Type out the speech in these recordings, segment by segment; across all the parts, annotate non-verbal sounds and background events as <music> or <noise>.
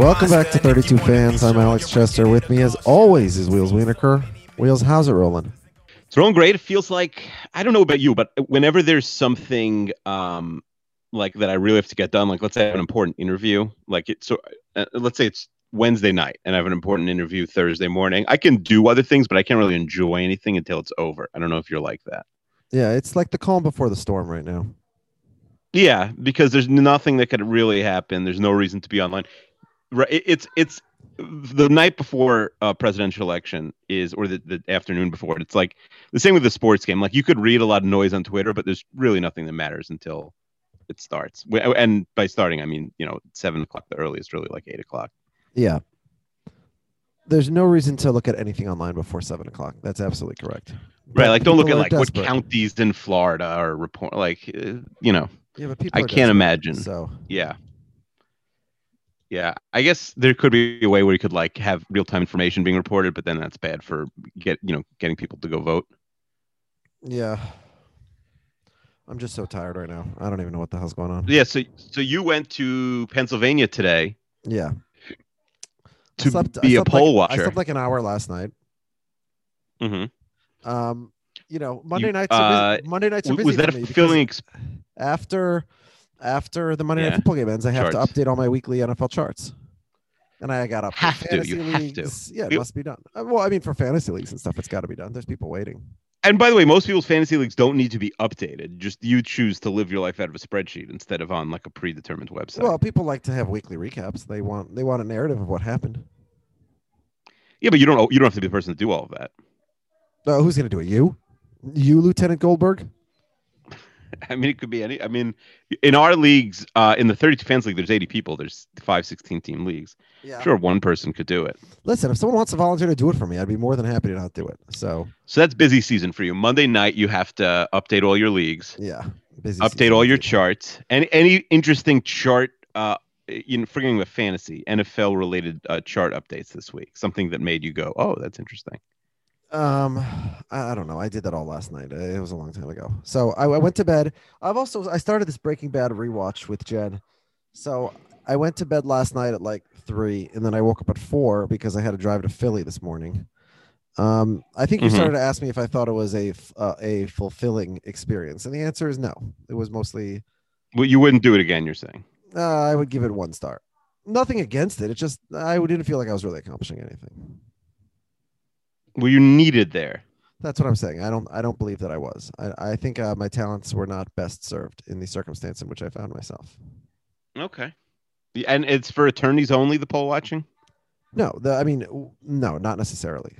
Welcome back to 32 you wanna be Fans. I'm Alex Chester. With me, as always, is Wheels Wienerker. Wheels, how's it rolling? It's rolling great. It feels like I don't know about you, but whenever there's something um like that I really have to get done, like let's say I have an important interview, like it's so uh, let's say it's Wednesday night and I have an important interview Thursday morning. I can do other things, but I can't really enjoy anything until it's over. I don't know if you're like that. Yeah, it's like the calm before the storm right now. Yeah, because there's nothing that could really happen. There's no reason to be online. Right? it- It's it's the night before a presidential election is, or the, the afternoon before it. It's like the same with the sports game. Like you could read a lot of noise on Twitter, but there's really nothing that matters until it starts. And by starting, I mean you know seven o'clock. The earliest, really like eight o'clock. Yeah. There's no reason to look at anything online before seven o'clock. That's absolutely correct. Right? But Like don't look at like what counties in Florida are report. Like uh, you know, Yeah, but people I can't imagine. So Yeah. Yeah, I guess there could be a way where you could like have real time information being reported, but then that's bad for get you know getting people to go vote. yeah. I'm just so tired right now. I don't even know what the hell's going on. Yeah, so so you went to Pennsylvania today Yeah. I to slept- I be a slept poll like, I slept like an hour last night. hmm Um, you know, Monday You- nights are uh, busy. Monday nights are busy Was that a fulfilling? Ex- after after the Monday Yeah. Night Football game ends, I have Charts. to update all my weekly NFL charts. And I got up. Have to, fantasy you have to. Yeah, it You- must be done. Uh, Well, I mean, for fantasy leagues and stuff, it's got to be done. There's people waiting. and by the way, most people's fantasy leagues don't need to be updated. Just you choose to live your life out of a spreadsheet instead of on like a predetermined website. Well, people like to have weekly recaps. They want they want a narrative of what happened. yeah, but you don't you don't have to be the person to do all of that. Uh, who's going to do it? You, you, Lieutenant Goldberg. <laughs> I mean, it could be any. I mean, in our leagues, uh, in the 32 fans league, there's 80 people. There's five 16 team leagues. Yeah. Sure, one person could do it. Listen, if someone wants to volunteer to do it for me, I'd be more than happy to not do it. So So that's busy season for you. Monday night, you have to update all your leagues, yeah, busy. update season all your charts, and any interesting chart. Uh, you know, forgetting the fantasy NFL related uh, chart updates this week. Something that made you go, "Oh, that's interesting." Um, I, don't know. I did that all last night. It was a long time ago. So I, I went to bed. I've also I started this Breaking Bad rewatch with Jen. So I went to bed last night at like three, and then I woke up at four because I had to drive to Philly this morning. Um, I think you Mhm. started to ask me if I thought it was a uh, a fulfilling experience, and the answer is no. It was mostly Well, you wouldn't do it again. You're saying. uh, I would give it one star. Nothing against it. It just I didn't feel like I was really accomplishing anything. Well, you needed there. That's what I'm saying. I don't. I don't believe that I was. I, I think uh, my talents were not best served in the circumstance in which I found myself. Okay. And it's for attorneys only. The poll watching. No, the, I mean, no, not necessarily.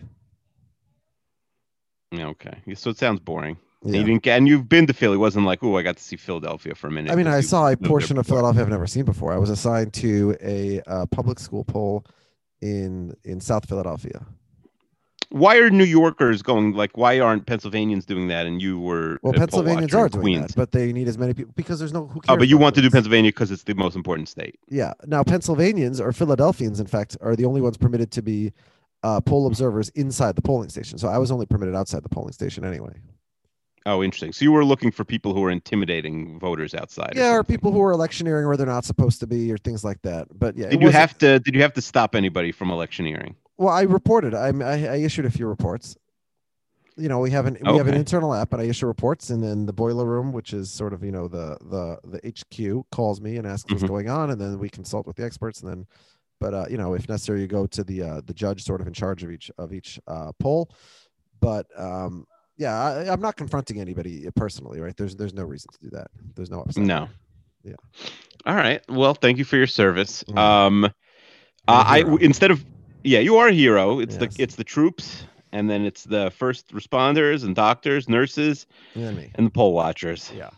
Okay. So it sounds boring. And Yeah. You didn't get, and you've been to Philly. It wasn't like, oh, I got to see Philadelphia for a minute. I mean, I saw a portion of. Philadelphia I've never seen before. I was assigned to a uh, public school poll in in South Philadelphia. Why are New Yorkers going? Like, why aren't Pennsylvanians doing that? And you were Well, Pennsylvanians are doing Queens. that, but they need as many people because there's no. Who cares Oh, but you want to do Pennsylvania because it's the most important state. Yeah. Now, Pennsylvanians or Philadelphians, in fact, are the only ones permitted to be uh, poll observers inside the polling station. So I was only permitted outside the polling station anyway. Oh, interesting. So you were looking for people who are intimidating voters outside. Yeah, or something. people who are electioneering where they're not supposed to be, or things like that. But yeah, Did you have to? Did you have to stop anybody from electioneering? Well, I reported. I, I I issued a few reports. You know, we have an we have an internal app, and I issue reports, and then the boiler room, which is sort of you know the the the HQ, calls me and asks what's Mhm. going on, and then we consult with the experts, and then, but uh, you know, if necessary, you go to the uh, the judge, sort of in charge of each of each uh, poll. But um, yeah, I, I'm not confronting anybody personally, right? There's there's no reason to do that. There's no upside. No. Yeah. All right. Well, thank you for your service. Mhm. Um, uh, I instead of yeah, you are a hero. It's Yes. the it's the troops, and then it's the first responders and doctors, nurses, Yeah, me. and the poll watchers. Yeah,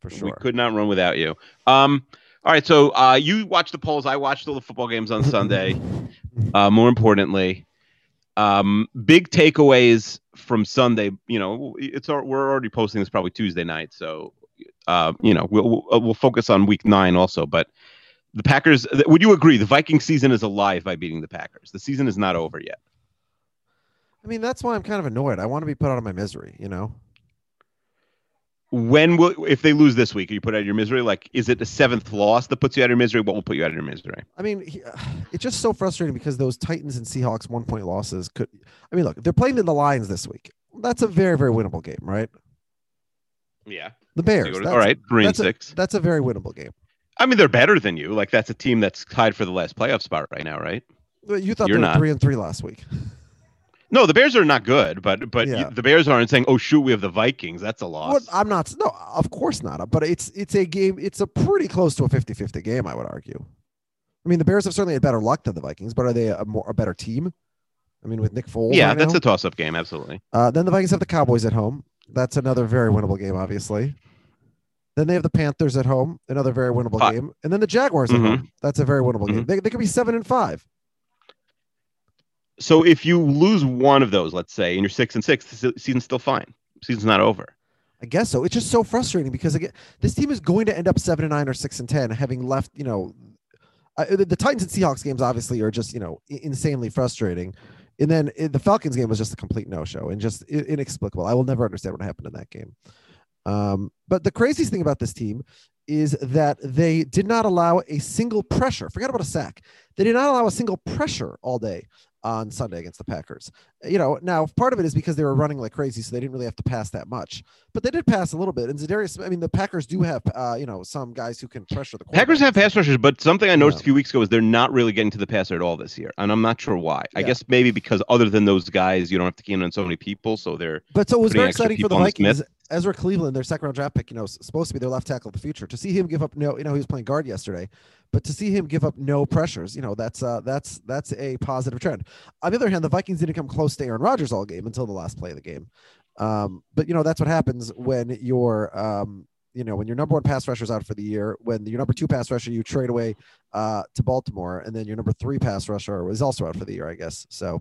for sure. We could not run without you. Um, all right. So uh, you watch the polls. I watched all the football games on Sunday. <laughs> uh, more importantly, um, big takeaways from Sunday. You know, it's we're already posting this probably Tuesday night, so uh, you know we'll, we'll we'll focus on Week Nine also. But the Packers. Would you agree the Viking season is alive by beating the Packers? The season is not over yet. I mean, that's why I'm kind of annoyed. I want to be put out of my misery, you know. When will if they lose this week? Are you put out of your misery? Like, is it the seventh loss that puts you out of your misery? What will put you out of your misery? I mean, he, <sighs> it's just so frustrating because those Titans and Seahawks one point losses could. I mean, look, they're playing to the Lions this week. That's a very, very winnable game, right? Yeah. The Bears. to- all right, three and that's a- six. that's a very winnable game. I mean, they're better than you. Like that's a team that's tied for the last playoff spot right now, right? You thought You're they were not. three and three last week. <laughs> No, the Bears are not good, but but Yeah. the Bears aren't saying, "Oh shoot, we have the Vikings." That's a loss. Well, I'm not. No, of course not. But it's it's a game. It's a pretty close to a 50-50 game. I would argue. I mean, the Bears have certainly had better luck than the Vikings, but are they a more a better team? I mean, with Nick Foles. yeah, right that's now? a toss-up game. Absolutely. Uh, then the Vikings have the Cowboys at home. That's another very winnable game, obviously. Then they have the Panthers at home, another very winnable Fi- game. And then the Jaguars Mhm. at home. That's a very winnable game. Mhm. They, they could be seven and five. So if you lose one of those, let's say, and you're six and six, the season's still fine. Season's not over. I guess so. It's just so frustrating because again, this team is going to end up seven and nine or six and ten, having left. You know, uh, the, the Titans and Seahawks games obviously are just you know insanely frustrating. And then uh, the Falcons game was just a complete no show and just inexplicable. I will never understand what happened in that game. Um, but the craziest thing about this team is that they did not allow a single pressure. Forget about a sack. They did not allow a single pressure all day on Sunday against the Packers. You know, now part of it is because they were running like crazy, so they didn't really have to pass that much. But they did pass a little bit. And Zadarius, I mean, the Packers do have, uh, you know, some guys who can pressure the Packers have pass rushers, but something I noticed Yeah. a few weeks ago is they're not really getting to the passer at all this year, and I'm not sure why. I guess maybe because other than those guys, you don't have to key in on so many people, so they're But so it was very exciting for the Vikings. Ezra Cleveland, their second round draft pick, you know, supposed to be their left tackle of the future. To see him give up no, you know, he was playing guard yesterday, but to see him give up no pressures, you know, that's uh that's that's a positive trend. On the other hand, the Vikings didn't come close to Aaron Rodgers all game until the last play of the game. Um, but you know, that's what happens when you're um you know, when your number one pass rusher is out for the year, when your number two pass rusher you trade away uh, to Baltimore, and then your number three pass rusher is also out for the year, I guess. So,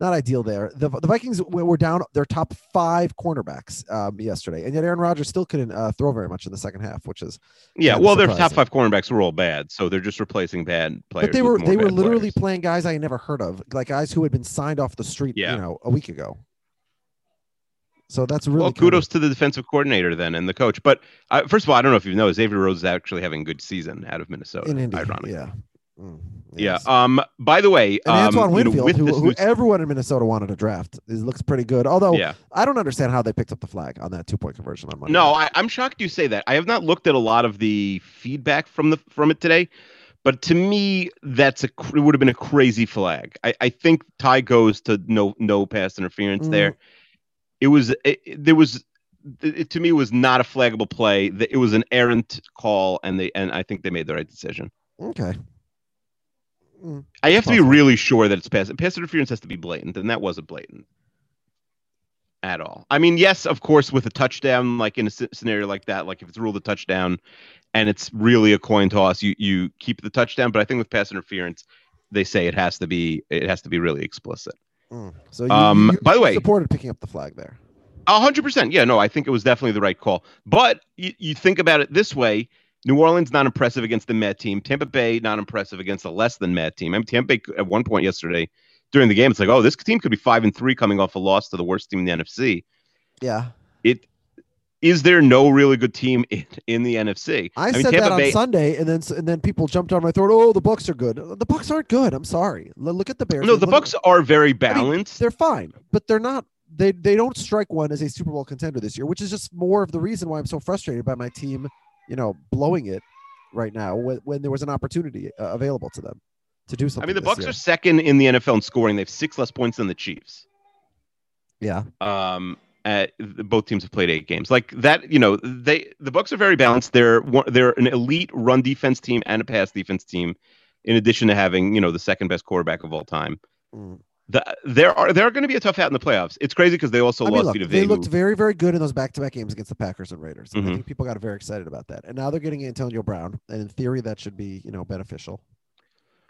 not ideal there. The, the Vikings were down their top five cornerbacks um, yesterday, and yet Aaron Rodgers still couldn't uh, throw very much in the second half, which is. yeah. Well, their top five cornerbacks were all bad, so they're just replacing bad players. But they were they were literally players. playing guys I had never heard of, like guys who had been signed off the street, Yeah. you know, a week ago. So that's really well, kudos to the defensive coordinator then and the coach. But uh, first of all, I don't know if you know, Xavier Rhodes is actually having a good season out of Minnesota. in Indy. ironically. Yeah. Mm, Yeah. Um. By the way, and um, Antoine you know, Winfield, with who, this who everyone in Minnesota wanted to draft, is looks pretty good. Although yeah. I don't understand how they picked up the flag on that two point conversion on Monday. No, I, I'm shocked you say that. I have not looked at a lot of the feedback from the from it today, but to me, that's a it would have been a crazy flag. I, I think tie goes to no no pass interference Mm. there. It was it, it- there was it, to me was not a flaggable play. It was an errant call, and they and I think they made the right decision. Okay. I have to be really sure that it's pass. Pass interference has to be blatant, and that wasn't blatant at all. I mean, yes, of course, with a touchdown, like in a scenario like that, like if it's ruled a touchdown, and it's really a coin toss, you you keep the touchdown. But I think with pass interference, they say it has to be it has to be really explicit. Mm. So you, Um, you- by the way- supported picking up the flag there. Hundred percent. Yeah, no, I think it was definitely the right call. But you, you think about it this way: New Orleans not impressive against the Met team. Tampa Bay not impressive against a less than Met team. I mean, Tampa Bay at one point yesterday during the game, it's like, oh, this team could be five and three coming off a loss to the worst team in the NFC. Yeah. It is there no really good team <laughs> in, in the NFC? I, mean, said Tampa that on Bay- Sunday, and then and then people jumped on my throat. Oh, the Bucs are good. The Bucs aren't good. I'm sorry. Look at the Bears. No, the Look- Bucs are very balanced. they're fine, but they're not. They they don't strike one as a Super Bowl contender this year, which is just more of the reason why I'm so frustrated by my team, you know, blowing it right now when, when there was an opportunity uh, available to them to do something. I mean, the Bucs year. are second in the NFL in scoring. They have six less points than the Chiefs. yeah, Um, at, both teams have played eight games. Like that, you know, they the Bucs are very balanced. They're one, they're an elite run defense team and a pass defense team, in addition to having you know the second best quarterback of all time. Mm. The, there are they're going to be a tough out in the playoffs. It's crazy because they also I mean, lost look, they looked very very good in those back to back games against the Packers and Raiders. And I mm-hmm. think people got very excited about that, and now they're getting Antonio Brown, and in theory that should be you know beneficial.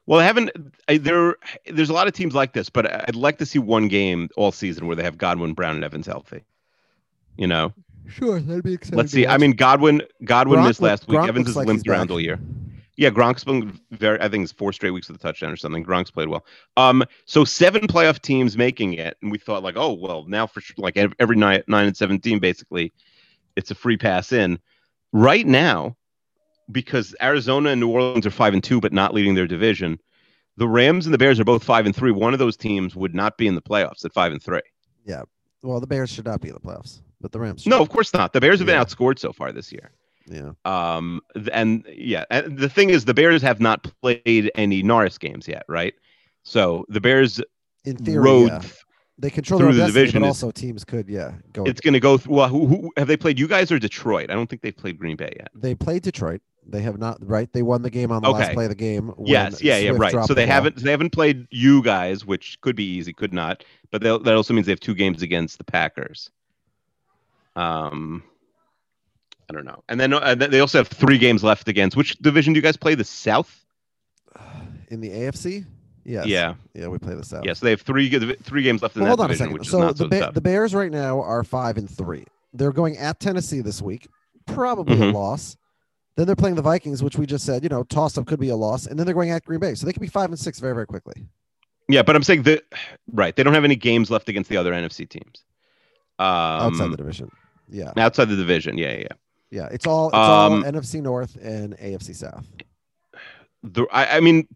Well, I haven't. I, there, there's a lot of teams like this, but I'd like to see one game all season where they have Godwin, Brown, and Evans healthy. You know, Sure, that'd be exciting. let's see. I mean, Godwin, Godwin Gronk missed look- last week. Gronk Evans has like limped around back. all year. Yeah, Gronk's been very. I think it's four straight weeks with a touchdown or something. Gronk's played well. Um, so seven playoff teams making it, and we thought like, oh well, now for sure, like every nine, nine and seventeen, basically, it's a free pass in. Right now, because Arizona and New Orleans are five and two, but not leading their division, the Rams and the Bears are both five and three. One of those teams would not be in the playoffs at five and three. Yeah, well, the Bears should not be in the playoffs, but the Rams. Should. No, of course not. The Bears have been Yeah. outscored so far this year. Yeah, Um, and yeah, and the thing is, the Bears have not played any Norris games yet, right? So the Bears in theory, road. yeah. they control through the division but also teams could, yeah, go. It's going to go. Th- well, who, who have they played? You guys or Detroit? I don't think they've played Green Bay yet. They played Detroit. They have not right. They won the game on the last play of the game. yes, yeah, yeah, right. So they ball. haven't they haven't played you guys, which could be easy, could not. But that also means they have two games against the Packers. Um, I don't know. And then uh, they also have three games left against. Which division do you guys play? The South. <sighs> in the AFC. Yes. Yeah. Yeah, we play the South. Yeah, so they have three three games left in Well, that hold on a division, second. which is So not the so Ba- the Bears right now are five and three. They're going at Tennessee this week. Probably a Mhm. loss. Then they're playing the Vikings, which we just said, you know, toss up could be a loss, and then they're going at Green Bay, so they could be five and six very, very quickly. Yeah, but I'm saying that right. They don't have any games left against the other NFC teams. Um, outside the division. Yeah, outside the division. Yeah, yeah. Yeah. It's all it's all Um, NFC North and AFC South. The, I, I mean,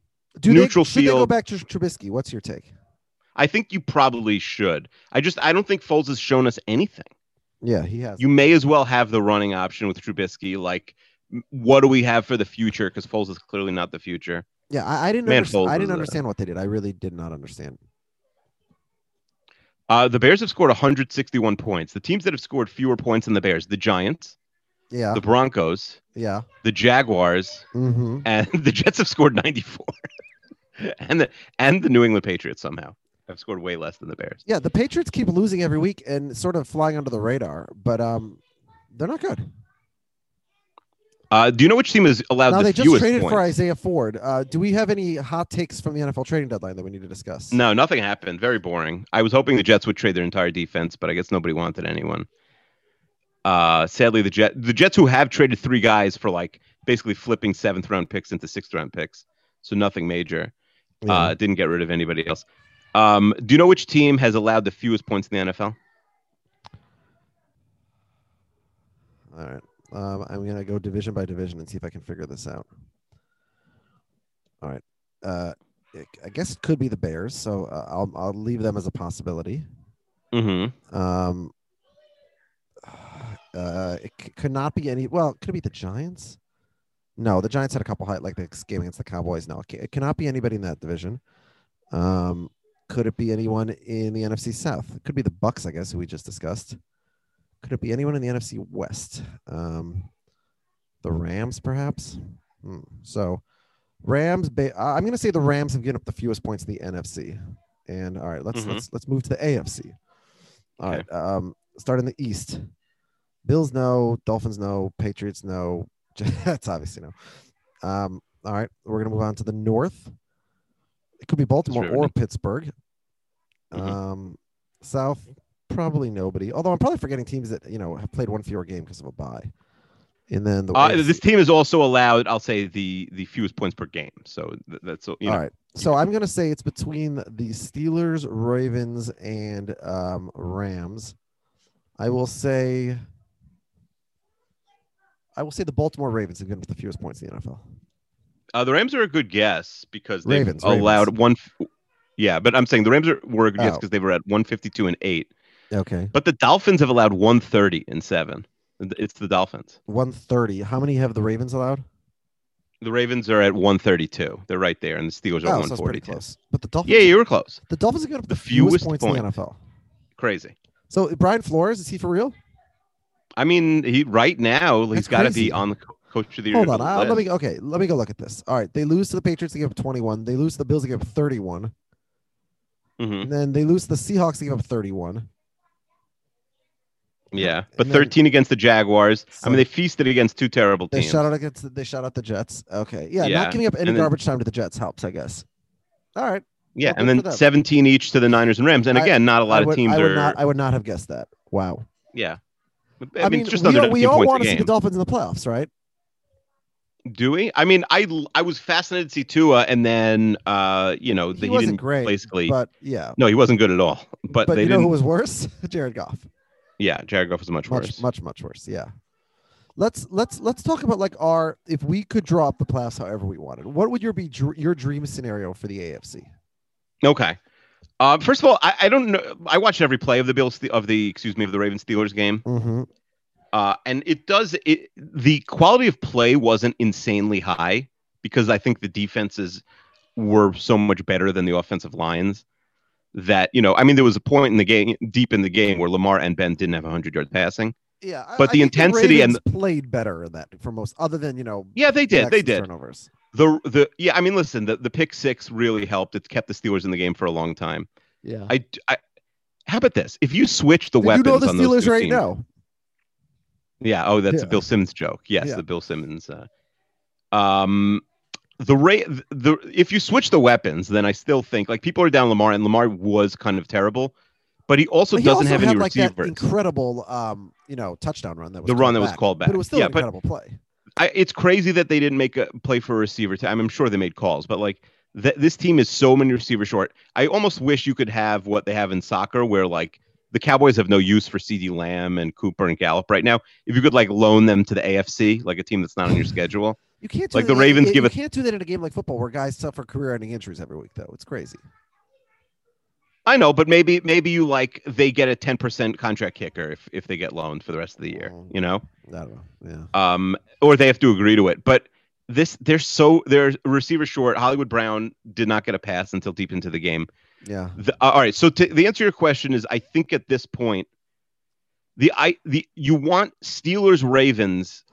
Do neutral they, should they go back to Trubisky? What's your take? I think you probably should. I just I don't think Foles has shown us anything. Yeah, he has. You may as well have the running option with Trubisky. Like, what do we have for the future? Because Foles is clearly not the future. yeah, I, I didn't. Man, understand, I didn't understand what they did. I really did not understand. Uh, the Bears have scored 161 points. The teams that have scored fewer points than the Bears: the Giants, Yeah, the Broncos, yeah. the Jaguars, Mm-hmm. and <laughs> the Jets have scored 94. <laughs> and the and the New England Patriots somehow have scored way less than the Bears. Yeah, the Patriots keep losing every week and sort of flying under the radar, but um, they're not good. Uh, do you know which team has allowed now the they just fewest traded points? for Isaiah Ford. Uh, do we have any hot takes from the NFL trading deadline that we need to discuss? No, nothing happened. Very boring. I was hoping the Jets would trade their entire defense, but I guess nobody wanted anyone. Uh, sadly, the Jet the Jets who have traded three guys for like basically flipping seventh round picks into sixth round picks, so nothing major. Yeah. Uh, didn't get rid of anybody else. Um, do you know which team has allowed the fewest points in the NFL? All right. Um, I'm gonna go division by division and see if I can figure this out. All right. Uh, it- I guess it could be the Bears, so uh, I'll I'll leave them as a possibility. Mm-hmm. Um, uh, it c- could not be any. Well, could it be the Giants? No, the Giants had a couple high like the game against the Cowboys. No, it, ca- it cannot be anybody in that division. Um, could it be anyone in the NFC South? It could be the Bucs, I guess, who we just discussed. Could it be anyone in the NFC West? Um, the Rams, perhaps. Hmm. So, Rams. Ba- I'm going to say the Rams have given up the fewest points in the NFC. And all right, let's Mhm. let's let's move to the AFC. All Okay. right. Um, start in the East. Bills no, Dolphins no, Patriots no. <laughs> Jets obviously no. Um, all right, we're gonna move on to the North. It could be Baltimore or. Pittsburgh. Mhm. Um, South probably nobody. Although I'm probably forgetting teams that you know have played one fewer game because of a bye. And then the Uh, this team is also allowed, I'll say, the the fewest points per game. So th- that's you know, All right. So I'm gonna say it's between the Steelers, Ravens, and um, Rams. I will say I will say the Baltimore Ravens have given up the fewest points in the NFL. Uh, the Rams are a good guess because they Ravens, allowed Ravens. one. Yeah, but I'm saying the Rams are, were a good guess Oh. because they were at 152 and eight. Okay, But the Dolphins have allowed 130 and seven. It's the Dolphins. 130. How many have the Ravens allowed? The Ravens are at 132. They're right there, and the Steelers are Oh, so it's pretty 142. close. But the Dolphins, Yeah, you were close. the Dolphins have given up the, The fewest, fewest points, in the NFL. Crazy. So Brian Flores is he for real? I mean, he right now he's That's got to be on the coach of the year. Hold on, uh, let me okay. Let me go look at this. All right, they lose to the Patriots, they give up 21. They lose to the Bills, they give up 31, Mhm. and then they lose to the Seahawks, they give up 31. Yeah, but then- 13 against the Jaguars. I mean, they feasted against two terrible teams. They shot out against. The, they shot out the Jets. Okay, yeah, Yeah, not giving up any then- garbage time to the Jets helps, I guess. All right, yeah, well, and then 17 each to the Niners and Rams. And I- again, not a lot I of teams I would are. not. I would not have guessed that. Wow. yeah. I, I, mean, mean, just we under all, we all want to see the. Dolphins in the playoffs, right? Do we? I mean, I I was fascinated to see Tua, and then uh, you know, the, He he, wasn't didn't great, basically. But yeah, no, he wasn't good at all. But, but they you know who was worse? <laughs> Jared Goff. yeah, Jared Goff was much, much worse. much much worse yeah let's let's let's talk about like our if we could draw up the playoffs however we wanted what would your be your dream scenario for the afc Okay. Uh, first of all, I, I don't know. I watched every play of the Bills of the excuse me of the Ravens Steelers game. mm-hmm. uh, and it does it the quality of play wasn't insanely high because I think the defenses were so much better than the offensive lines that you know I mean there was a point in the game deep in the game where Lamar and Ben didn't have 100 yards passing yeah I- But I the think intensity and Ravens played better in that for most other than you know yeah they did they did turnovers the the yeah I mean listen the, the pick six really helped it kept the Steelers in the game for a long time yeah I, I how about this if you switch the you weapons know the on those steelers two right teams- now Yeah. Oh, that's Yeah. a Bill Simmons joke. Yes, Yeah. the Bill Simmons. Uh, um, the rate the if you switch the weapons, then I still think like people are down Lamar, and Lamar was kind of terrible, but he also But he doesn't also have had any like that receivers. incredible um you know touchdown run that was The run called that was called back. but it was still Yeah, an but- incredible play I, it's crazy that they didn't make a play for a receiver. I'm sure they made calls, but like th- this team is so many receivers short. I almost wish you could have what they have in soccer, where like the Cowboys have no use for CeeDee Lamb and Cooper and Gallup right now. If you could like loan them to the AFC, like a team that's not on your <sighs> schedule. you can't do Like that- the Ravens you, give you it- can't do that in a game like football where guys suffer career-ending injuries every week though it's crazy I know, but maybe maybe you like they get a 10% contract kicker if if they get loaned for the rest of the year, Mm. you know? i don't know yeah Um or they have to agree to it. But this they're so they're receiver short. Hollywood Brown did not get a pass until deep into the game. yeah The, uh, all right, so to, the answer to your question is I think at this point the I the you want Steelers Ravens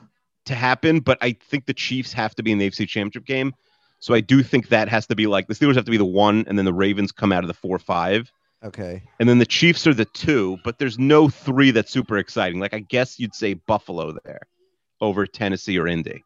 to happen, but I think the Chiefs have to be in the AFC Championship game. So I do think that has to be like the Steelers have to be the one, and then the Ravens come out of the four five. okay And then the Chiefs are the two, but there's no three that's super exciting. Like I guess you'd say Buffalo there over Tennessee or Indy.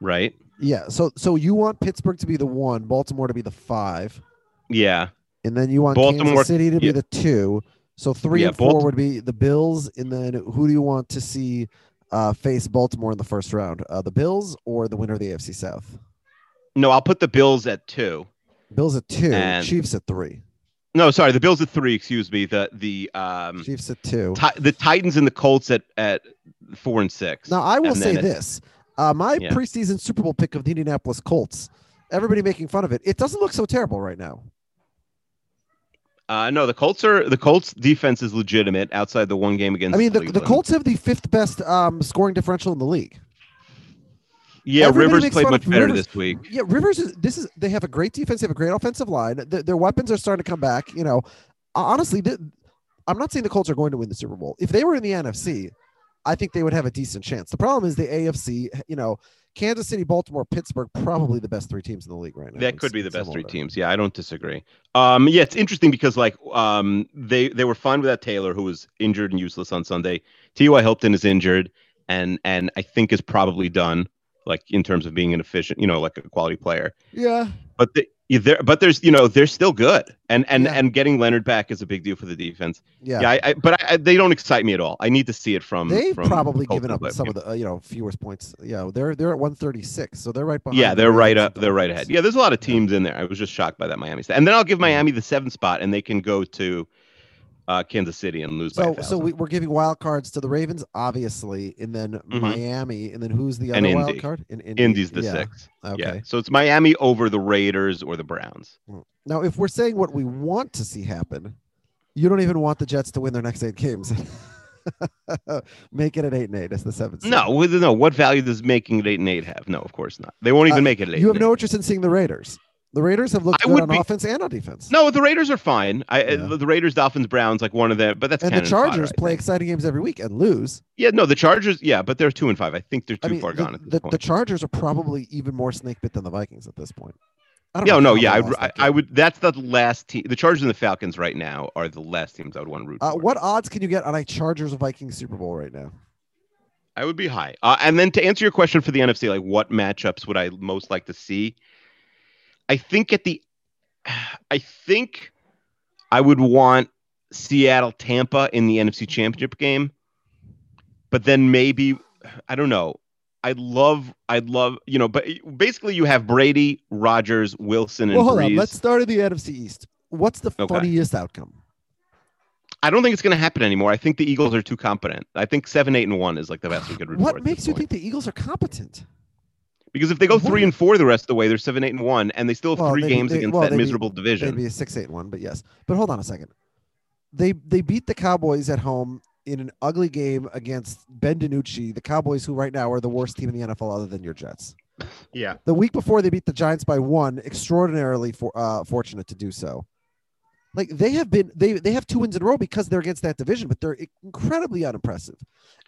Right? Yeah. So so you want Pittsburgh to be the one, Baltimore to be the five, Yeah. and then you want Baltimore- Kansas City to be yeah. the two. So three Yeah, and four Balt- would be the Bills, and then who do you want to see uh, face Baltimore in the first round? Uh, the Bills or the winner of the AFC South? No, I'll put the Bills at two. Bills at two, And- Chiefs at three. No, sorry, the Bills at three, excuse me. The the um Chiefs at two. Ti- the Titans and the Colts at at four and six. Now I will And say this: uh, my Yeah. preseason Super Bowl pick of the Indianapolis Colts. Everybody making fun of it. It doesn't look so terrible right now. Uh, no, the Colts are the Colts defense is legitimate outside the one game against. I mean, the, the Colts have the fifth best um, scoring differential in the league. Yeah, everybody Rivers played much better Rivers. this week. Yeah, Rivers is this is they have a great defense, they have a great offensive line. Th- their weapons are starting to come back. You know, honestly, th- I'm not saying the Colts are going to win the Super Bowl. If they were in the NFC, I think they would have a decent chance. The problem is the AFC. You know, Kansas City, Baltimore, Pittsburgh, probably the best three teams in the league right now. That could be the best three order. teams. Yeah, I don't disagree. Um, yeah, it's interesting because like um, they they were fine without Taylor who was injured and useless on Sunday. T.Y. Hilton is injured and and I think is probably done. Like in terms of being an efficient, you know, like a quality player. Yeah, But the, yeah, there, but there's you know they're still good, and and Yeah. and getting Leonard back is a big deal for the defense. yeah. Yeah, I, I, but I, they don't excite me at all. I need to see it from. They've from probably Colts given up some of the uh, you know fewest points. Yeah, they're they're at 136, so they're right behind. Yeah, they're right up. They're right ahead. Yeah, there's a lot of teams in there. I was just shocked by that Miami. stat. And then I'll give Miami the seventh spot, and they can go to uh, Kansas City and lose by So, so we, we're giving wild cards to the Ravens, obviously, and then Mhm. Miami, and then who's the other And wild card? In, Indy. Indy's the yeah. six. Okay. Yeah. So it's Miami over the Raiders or the Browns. Now, if we're saying what we want to see happen, you don't even want the Jets to win their next eight games. <laughs> Make it an eight and eight as the seventh. seed. No, no. What value does making it eight and eight have? No, of course not. They won't even Uh, make it. You have no interest in seeing the Raiders. The Raiders have looked I good on be- offense and on defense. No, the Raiders are fine. I Yeah. the Raiders, Dolphins, Browns, like one of them. But that's and the Chargers play exciting games every week and lose. Yeah, no, the Chargers. Yeah, but they're two and five. I think they're too I mean, far the, gone at this the, point. the Chargers are probably even more snake bit than the Vikings at this point. I don't yeah, know no, yeah, I, I, that I game. would. That's the last team. The Chargers and the Falcons right now are the last teams I would want to root Uh, for. what odds can you get on a Chargers Vikings Super Bowl right now? I would be high. Uh, and then to answer your question for the NFC, like what matchups would I most like to see? I think at the, I think I would want Seattle Tampa in the NFC Championship game, but then maybe I don't know. I'd love, I'd love, you know, but basically you have Brady, Rodgers, Wilson, and Well, hold on. Let's start at the NFC East. What's the Okay. funniest outcome? I don't think it's going to happen anymore. I think the Eagles are too competent. I think seven, eight, and one is like the best we could What makes you point. think the Eagles are competent? Because if they go What- three and four the rest of the way, they're seven, eight, and one, and they still have Well, three they'd be- games they- against well, that they'd be- miserable They'd division. be a six, eight, and one, but yes. But hold on a second. They they beat the Cowboys at home in an ugly game against Ben DiNucci, the Cowboys, who right now are the worst team in the NFL other than your Jets. Yeah, The week before they beat the Giants by one, extraordinarily for, uh, fortunate to do so. Like they have been, they they have two wins in a row because they're against that division, but they're incredibly unimpressive.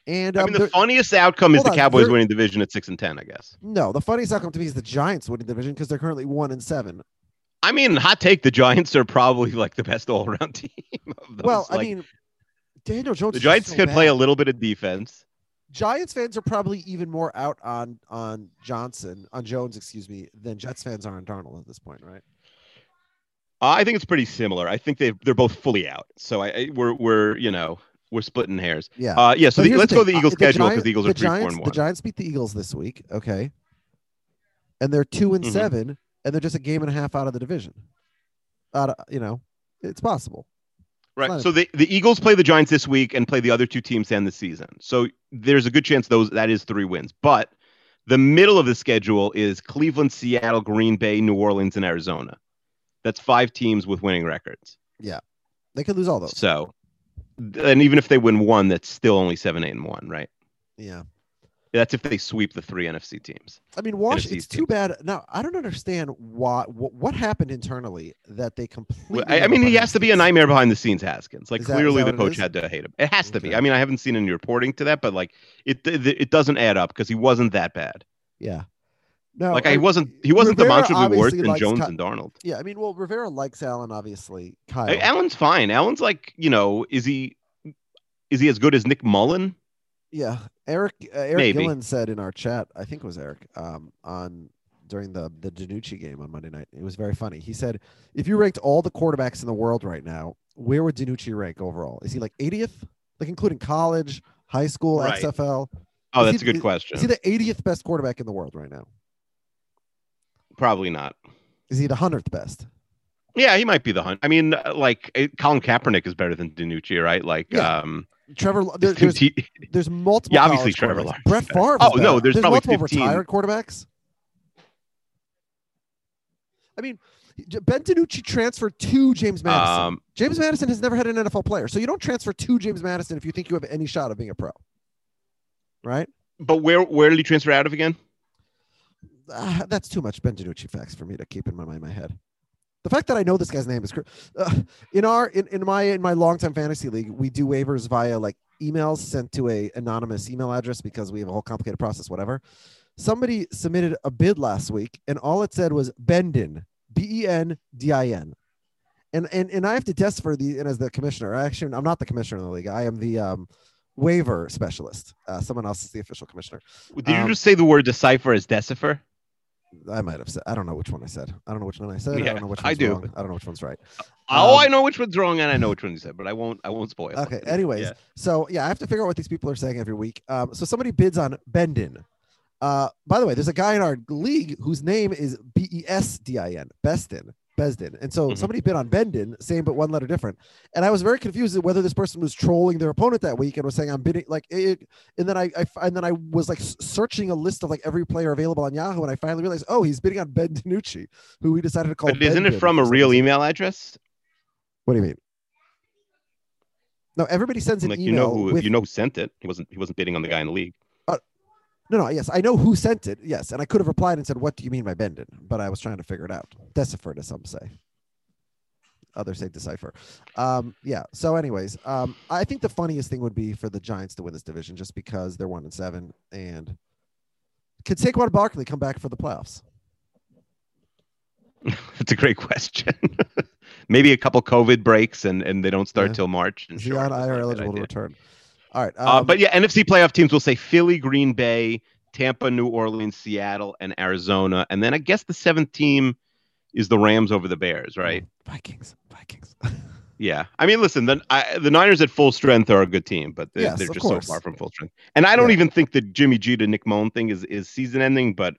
And I um, mean the funniest outcome is the on, Cowboys winning division at six and ten. I guess. no, the funniest outcome to me is the Giants winning division because they're currently one and seven. I mean, hot take: the Giants are probably like the best all-around <laughs> team. Of those. well, I mean, Daniel Jones. the Giants so can play a little bit of defense. Giants fans are probably even more out on on Johnson on Jones, excuse me, than Jets fans are on Darnold at this point, right? Uh, I think it's pretty similar. I think they they're both fully out. So I, I we're we're you know we're splitting hairs. Yeah. Uh, yeah. So the, let's the go thing, the uh, Eagles schedule because the Eagles the are three, four, Giants, and The. Giants beat the Eagles this week, okay, and they're two and Mhm. seven, and they're just a game and a half out of the division. Out of, you know, it's possible. Right. So the, the Eagles play the Giants this week and play the other two teams to end the season. So there's a good chance those that is three wins. But the middle of the schedule is Cleveland, Seattle, Green Bay, New Orleans, and Arizona. That's five teams with winning records. Yeah, they could lose all those. So and even if they win one, that's still only seven, eight, and one, right? Yeah. That's if they sweep the three NFC teams. I mean, Wash. NFC It's too teams. bad. Now, I don't understand why. What, what happened internally that they completely. Well, I, I mean, he has to be a nightmare behind the scenes, Haskins. Like that- clearly the coach had to hate him. It has to be. I mean, I haven't seen any reporting to that, but like it it, it doesn't add up because he wasn't that bad. Yeah. No, like I- I wasn't he wasn't Rivera demonstrably worse than Jones and Darnold. Yeah, I mean, well, Rivera likes Allen, obviously. Kyle. Allen's fine. Allen's like you know is he is he as good as Nick Mullen? Yeah, Eric uh, Eric Maybe. Gillen said in our chat, I think it was Eric, um, on during the the DiNucci game on Monday night. It was very funny. He said, if you ranked all the quarterbacks in the world right now, where would DiNucci rank overall? Is he like 80th, like including college, high school, Right. XFL? Oh, Is that's he- a good question. Is he the 80th best quarterback in the world right now? Probably not. Is he the hundredth best? Yeah, he might be the hunt. I mean, uh, like eh, Colin Kaepernick is better than DiNucci, right? Like, Yeah. um, Trevor, there, <laughs> there's he- there's multiple. Yeah, obviously Trevor. Lawrence Brett. Favre. Oh, no, better. there's probably multiple 15. retired quarterbacks. I mean, Ben DiNucci transferred to James Madison. um, James Madison has never had an NFL player, so you don't transfer to James Madison if you think you have any shot of being a pro, right? but where where did he transfer out of again? Ah, that's too much Ben DiNucci facts for me to keep in my mind, my head. The fact that I know this guy's name is uh, in our in, in my in my longtime fantasy league, we do waivers via like emails sent to a anonymous email address because we have a whole complicated process, whatever. Somebody submitted a bid last week, and all it said was Bendin, B E N D I N. And, and and I have to test for the and as the commissioner. I actually I'm not the commissioner of the league. I am the um, waiver specialist. Uh, someone else is the official commissioner. Did you Um, just say the word decipher as decipher? I might have said. I don't know which one I said. I don't know which one I said. I don't know which I one's do. wrong. I don't know which one's right. oh, um, I know which one's wrong and I know which one you said, but I won't I won't spoil. Okay. Anyways, Yeah. so yeah, I have to figure out what these people are saying every week. Um, so somebody bids on Bendin. Uh, by the way, there's a guy in our league whose name is B E S D I N, Bestin. Besden. And so Mhm. somebody bid on Bendon, same but one letter different. And I was very confused whether this person was trolling their opponent that week and was saying I'm bidding like it, and then I, I and then I was like searching a list of like every player available on Yahoo and I finally realized oh he's bidding on Ben DiNucci, who we decided to call. But isn't it from a real email address? What do you mean? No, everybody sends an Like you know who with you know who sent it. He wasn't he wasn't bidding on the guy in the league. No, no, yes, I know who sent it. Yes, and I could have replied and said, "What do you mean by Bendon?" But I was trying to figure it out. Decipher, as some say. Others say decipher. Um, yeah. So, anyways, um, I think the funniest thing would be for the Giants to win this division, just because they're one and seven, and could Saquon Barkley come back for the playoffs? <laughs> That's a great question. <laughs> Maybe a couple COVID breaks and, and they don't start Yeah. till March. and Is he sure, on that's IR not a bad eligible to return? All right. Uh, um, but yeah, NFC playoff teams will say Philly, Green Bay, Tampa, New Orleans, Seattle, and Arizona. And then I guess the seventh team is the Rams over the Bears, right? Vikings. Vikings. <laughs> Yeah. I mean, listen, the, I, the Niners at full strength are a good team, but they're, Yes, they're just so far from full strength. And I don't Yeah. even think the Jimmy G to Nick Moan thing is, is season ending, but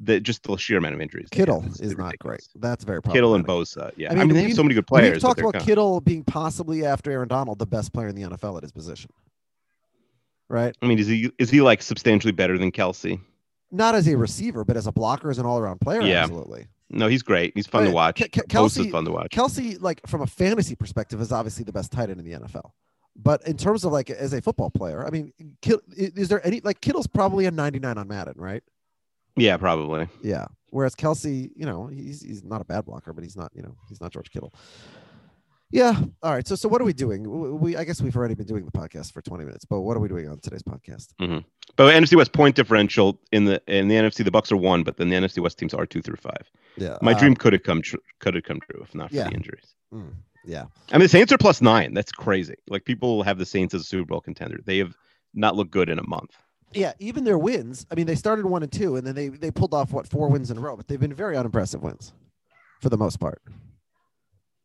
the just the sheer amount of injuries. Kittle is is not ridiculous. great. That's very Kittle and. Bosa. Yeah. I I mean, mean, they have so many good players. We've talked about gone. Kittle being possibly after Aaron Donald, the best player in the NFL at his position. Right. I mean, is he is he like substantially better than Kelce? not as a receiver, but as a blocker, as an all-around player. Yeah. Absolutely. No, he's great. He's fun Oh, to watch. Ke- Ke- Kelce- fun to watch. Kelce, like from a fantasy perspective, is obviously the best tight end in the NFL. But in terms of like as a football player, I mean, is there any like Kittle's probably a 99 on Madden, right? Yeah, probably. Yeah. Whereas Kelce, you know, he's he's not a bad blocker, but he's not, you know, he's not George Kittle. Yeah. All right. So so what are we doing? We I guess we've already been doing the podcast for 20 minutes, but what are we doing on today's podcast? But NFC West point differential in the in the NFC, the Bucs are one, but then the NFC West teams are two through five. Yeah. My uh, dream could have come true. Could have come true if not for Yeah. the injuries. mm, yeah. I mean, the Saints are plus nine. That's crazy. Like people have the Saints as a Super Bowl contender. They have not looked good in a month. Yeah, even their wins. I mean, they started one and two, and then they they pulled off what four wins in a row, but they've been very unimpressive wins, for the most part.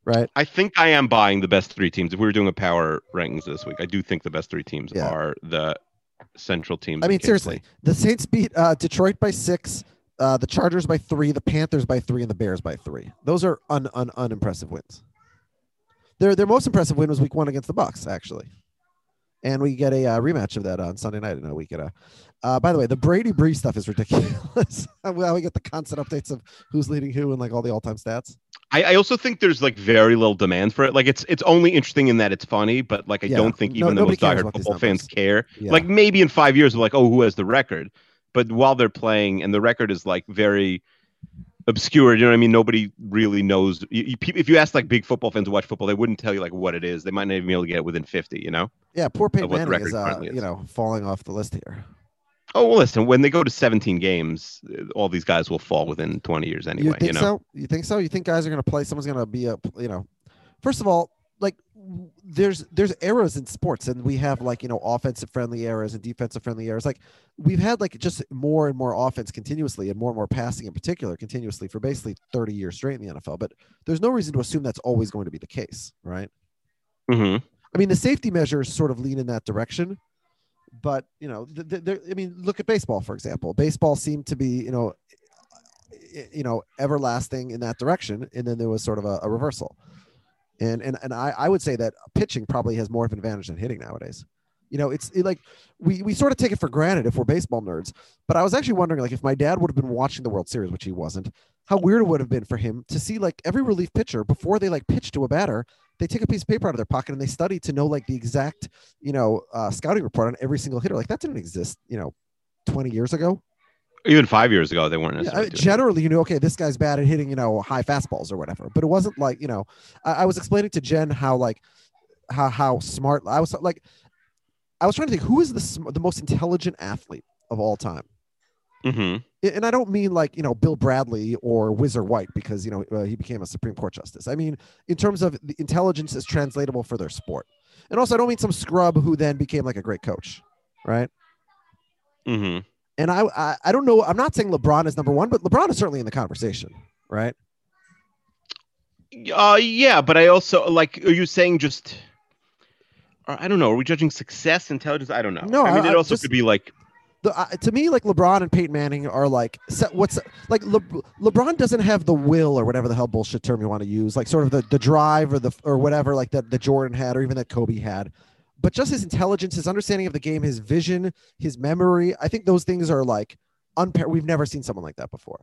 Right? I think I am buying the best three teams. If we were doing a power rankings this week, I do think the best three teams Yeah. are the central teams. I mean, seriously, the Saints beat uh, Detroit by six, uh, the Chargers by three, the Panthers by three, and the Bears by three. Those are un, un unimpressive wins. Their their most impressive win was Week One against the Bucs, actually, and we get a uh, rematch of that on Sunday night in a week. At a, uh, by the way, the Brady Brees stuff is ridiculous. <laughs> How we get the constant updates of who's leading who and like all the all time stats. I, I also think there's like very little demand for it. Like it's it's only interesting in that it's funny, but like I Yeah. don't think No- even the most diehard football fans care. Yeah. Like maybe in five years, like, oh, who has the record? But while they're playing, and the record is like very obscure, you know what I mean? Nobody really knows. You, you, if you ask like big football fans to watch football, they wouldn't tell you like what it is. They might not even be able to get it within fifty. You know? Yeah, poor Peyton Manning is, uh, is. you know, falling off the list here. Oh well, listen. When they go to 17 games, all these guys will fall within 20 years anyway. you think know? so? You think so? You think guys are going to play? Someone's going to be a, you know, first of all, like there's there's eras in sports, and we have like you know offensive friendly eras and defensive friendly eras. Like we've had like just more and more offense continuously, and more and more passing in particular continuously for basically 30 years straight in the NFL. But there's no reason to assume that's always going to be the case, right? Mm-hmm. I mean, the safety measures sort of lean in that direction, but you know, I mean, look at baseball for example. Baseball seemed to be, you know, eh, you know, everlasting in that direction, and then there was sort of a, a reversal. And and and I, I would say that pitching probably has more of an advantage than hitting nowadays. You know, it's it, like we we sort of take it for granted if we're baseball nerds. But I was actually wondering, like, if my dad would have been watching the World Series, which he wasn't, how weird it would have been for him to see like every relief pitcher before they like pitch to a batter, they take a piece of paper out of their pocket and they study to know like the exact, you know, uh, scouting report on every single hitter. Like that didn't exist, you know, 20 years ago. Even five years ago, they weren't Yeah, necessarily. I- doing generally, you know, okay, this guy's bad at hitting, you know, high fastballs or whatever. But it wasn't like, you know, I, I was explaining to Jen how like how how smart I was like I was trying to think who is the sm- the most intelligent athlete of all time. Mhm. And I don't mean like you know Bill Bradley or Whizzer White because you know uh, he became a Supreme Court justice. I mean in terms of the intelligence is translatable for their sport, and also I don't mean some scrub who then became like a great coach, right? Mhm. And I, I I don't know. I'm not saying LeBron is number one, but LeBron is certainly in the conversation, right? Uh, yeah, but I also like. Are you saying just? Or I don't know. Are we judging success, intelligence? I don't know. No, I mean I- it also just- could be like the, uh, to me, like LeBron and Peyton Manning are like what's like Le- LeBron doesn't have the will or whatever the hell bullshit term you want to use, like sort of the, the drive or the or whatever like that that Jordan had or even that Kobe had, but just his intelligence, his understanding of the game, his vision, his memory. I think those things are like unpaired. We've never seen someone like that before.